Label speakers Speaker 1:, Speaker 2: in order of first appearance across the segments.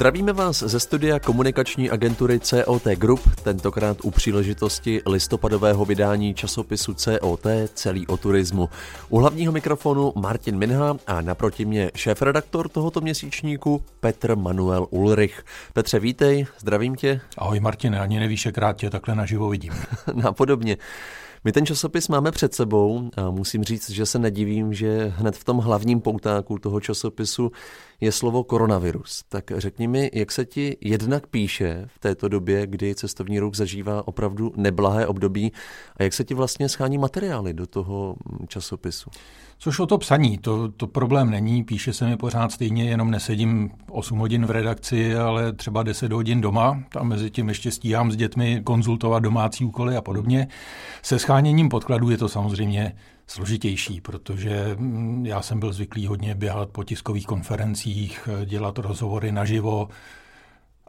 Speaker 1: Zdravíme vás ze studia komunikační agentury COT Group, tentokrát u příležitosti listopadového vydání časopisu COT celý o turismu. U hlavního mikrofonu Martin Minha a naproti mě šéf-redaktor tohoto měsíčníku Petr Manuel Ulrich. Petře, vítej, zdravím tě.
Speaker 2: Ahoj Martin, ani nevíš, jak rád tě takhle naživo vidím.
Speaker 1: Napodobně. My ten časopis máme před sebou a musím říct, že se nedivím, že hned v tom hlavním poutáku toho časopisu je slovo koronavirus. Tak řekni mi, jak se ti jednak píše v této době, kdy cestovní ruch zažívá opravdu neblahé období a jak se ti vlastně schání materiály do toho časopisu?
Speaker 2: Což o to psaní, to, to problém není, píše se mi pořád stejně, jenom nesedím 8 hodin v redakci, ale třeba 10 hodin doma, tam mezi tím ještě stíhám s dětmi konzultovat domácí úkoly a podobně. Se scháněním podkladů je to samozřejmě složitější, protože mm, já jsem byl zvyklý hodně běhat po tiskových konferencích, dělat rozhovory naživo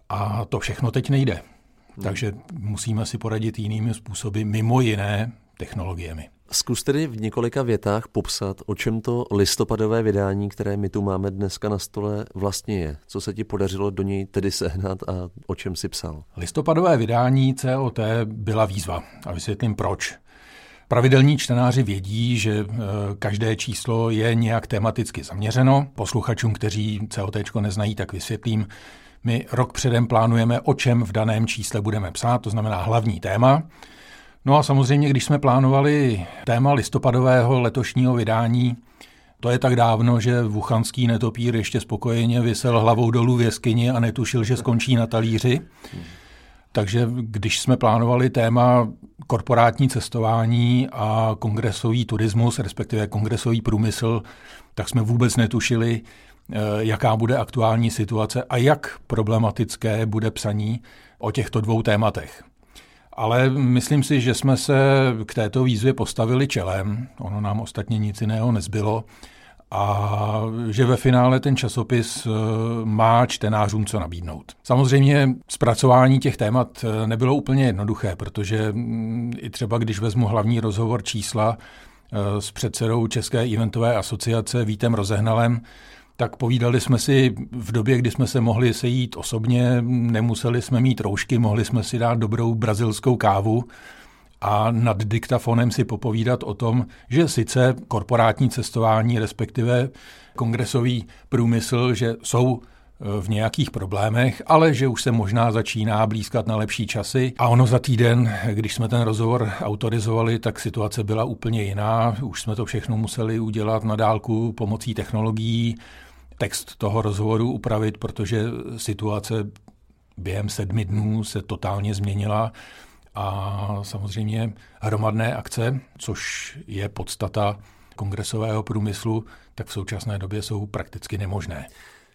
Speaker 2: a to všechno teď nejde. Hmm. Takže musíme si poradit jinými způsoby, mimo jiné technologiemi.
Speaker 1: Zkus tedy v několika větách popsat, o čem to listopadové vydání, které my tu máme dneska na stole, vlastně je. Co se ti podařilo do něj tedy sehnat a o čem si psal?
Speaker 2: Listopadové vydání COT byla výzva a vysvětlím proč. Pravidelní čtenáři vědí, že e, každé číslo je nějak tematicky zaměřeno. Posluchačům, kteří COT neznají, tak vysvětlím. My rok předem plánujeme, o čem v daném čísle budeme psát, to znamená hlavní téma. No a samozřejmě, když jsme plánovali téma listopadového letošního vydání, to je tak dávno, že vuchanský netopír ještě spokojeně vysel hlavou dolů v jeskyni a netušil, že skončí na talíři. Takže když jsme plánovali téma korporátní cestování a kongresový turismus, respektive kongresový průmysl, tak jsme vůbec netušili, eh, jaká bude aktuální situace a jak problematické bude psaní o těchto dvou tématech. Ale myslím si, že jsme se k této výzvě postavili čelem. Ono nám ostatně nic jiného nezbylo. A že ve finále ten časopis eh, má čtenářům co nabídnout. Samozřejmě zpracování těch témat eh, nebylo úplně jednoduché, protože mm, i třeba když vezmu hlavní rozhovor čísla eh, s předsedou České eventové asociace Vítem Rozehnalem, tak povídali jsme si v době, kdy jsme se mohli sejít osobně, nemuseli jsme mít roušky, mohli jsme si dát dobrou brazilskou kávu a nad diktafonem si popovídat o tom, že sice korporátní cestování, respektive kongresový průmysl, že jsou e, v nějakých problémech, ale že už se možná začíná blízkat na lepší časy. A ono za týden, když jsme ten rozhovor autorizovali, tak situace byla úplně jiná. Už jsme to všechno museli udělat na dálku pomocí technologií text toho rozhovoru upravit, protože situace během sedmi dnů se totálně změnila a samozřejmě hromadné akce, což je podstata kongresového průmyslu, tak v současné době jsou prakticky nemožné.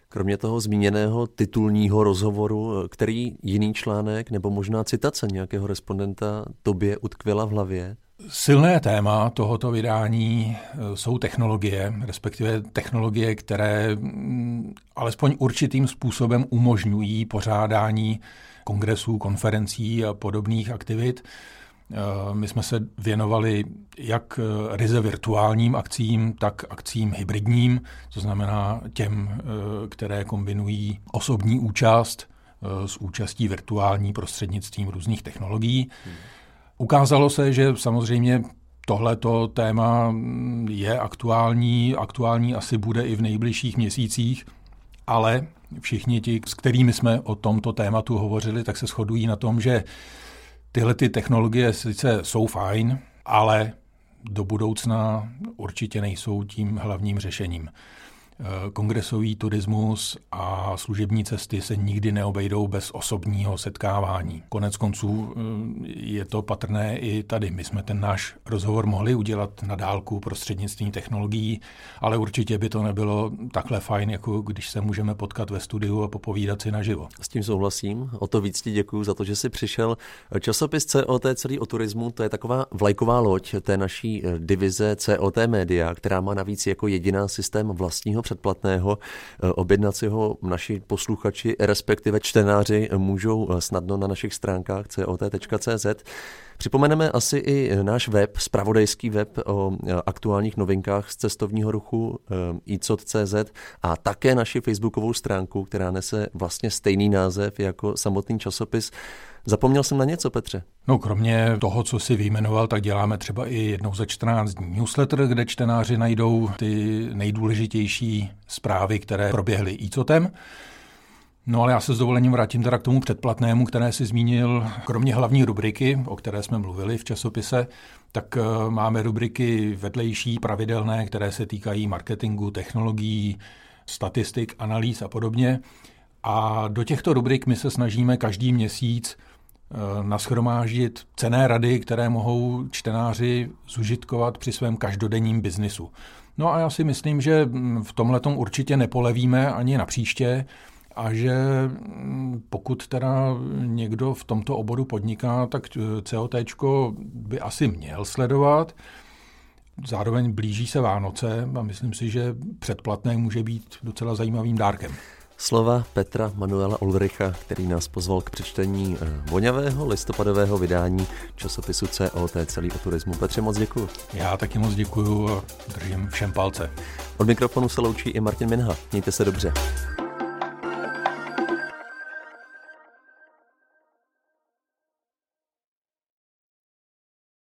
Speaker 1: Kromě toho zmíněného titulního rozhovoru, který jiný článek nebo možná citace nějakého respondenta tobě utkvěla v hlavě?
Speaker 2: Silné téma tohoto vydání eh, jsou technologie, respektive technologie, které mm, alespoň určitým způsobem umožňují pořádání kongresů, konferencí a podobných aktivit. Eh, my jsme se věnovali jak eh, ryze virtuálním akcím, tak akcím hybridním, to znamená těm, které kombinují osobní účast s účastí virtuální prostřednictvím různých technologií. Hmm. Ukázalo se, že samozřejmě tohleto téma je aktuální, aktuální asi bude i v nejbližších měsících, ale všichni ti, s kterými jsme o tomto tématu hovořili, tak se shodují na tom, že tyhle ty technologie sice jsou fajn, ale do budoucna určitě nejsou tím hlavním řešením. Eh, kongresový turismus a služební cesty se nikdy neobejdou bez osobního setkávání. Konec konců eh, je to patrné i tady. My jsme ten náš rozhovor mohli udělat na dálku prostřednictvím technologií, ale určitě by to nebylo takhle fajn, jako když se můžeme potkat ve studiu a popovídat si naživo.
Speaker 1: S tím souhlasím. O to víc ti děkuji za to, že jsi přišel. Časopis COT celý o turismu, to je taková vlajková loď té naší eh, divize COT Media, která má navíc jako jediná systém vlastního předplatného. Objednat si ho naši posluchači, respektive čtenáři, můžou snadno na našich stránkách cot.cz. Připomeneme asi i náš web, spravodajský web o aktuálních novinkách z cestovního ruchu icot.cz a také naši facebookovou stránku, která nese vlastně stejný název jako samotný časopis. Zapomněl jsem na něco, Petře?
Speaker 2: No, kromě toho, co si vyjmenoval, tak děláme třeba i jednou za 14 dní newsletter, kde čtenáři najdou ty nejdůležitější zprávy, které proběhly ICOTem. No ale já se s dovolením vrátím teda k tomu předplatnému, které si zmínil. Kromě hlavní rubriky, o které jsme mluvili v časopise, tak eh, máme rubriky vedlejší, pravidelné, které se týkají marketingu, technologií, statistik, analýz a podobně. A do těchto rubrik my se snažíme každý měsíc eh, naschromáždit cené rady, které mohou čtenáři zužitkovat při svém každodenním biznisu. No a já si myslím, že mm, v tomhle určitě nepolevíme ani na příště a že mm, pokud teda někdo v tomto oboru podniká, tak eh, COT by asi měl sledovat. Zároveň blíží se Vánoce a myslím si, že předplatné může být docela zajímavým dárkem.
Speaker 1: Slova Petra Manuela Ulricha, který nás pozval k přečtení eh, voňavého listopadového vydání časopisu COT celý o turismu. Petře, moc děkuji.
Speaker 2: Já taky moc děkuji a držím všem palce.
Speaker 1: Od mikrofonu se loučí i Martin Minha. Mějte se dobře.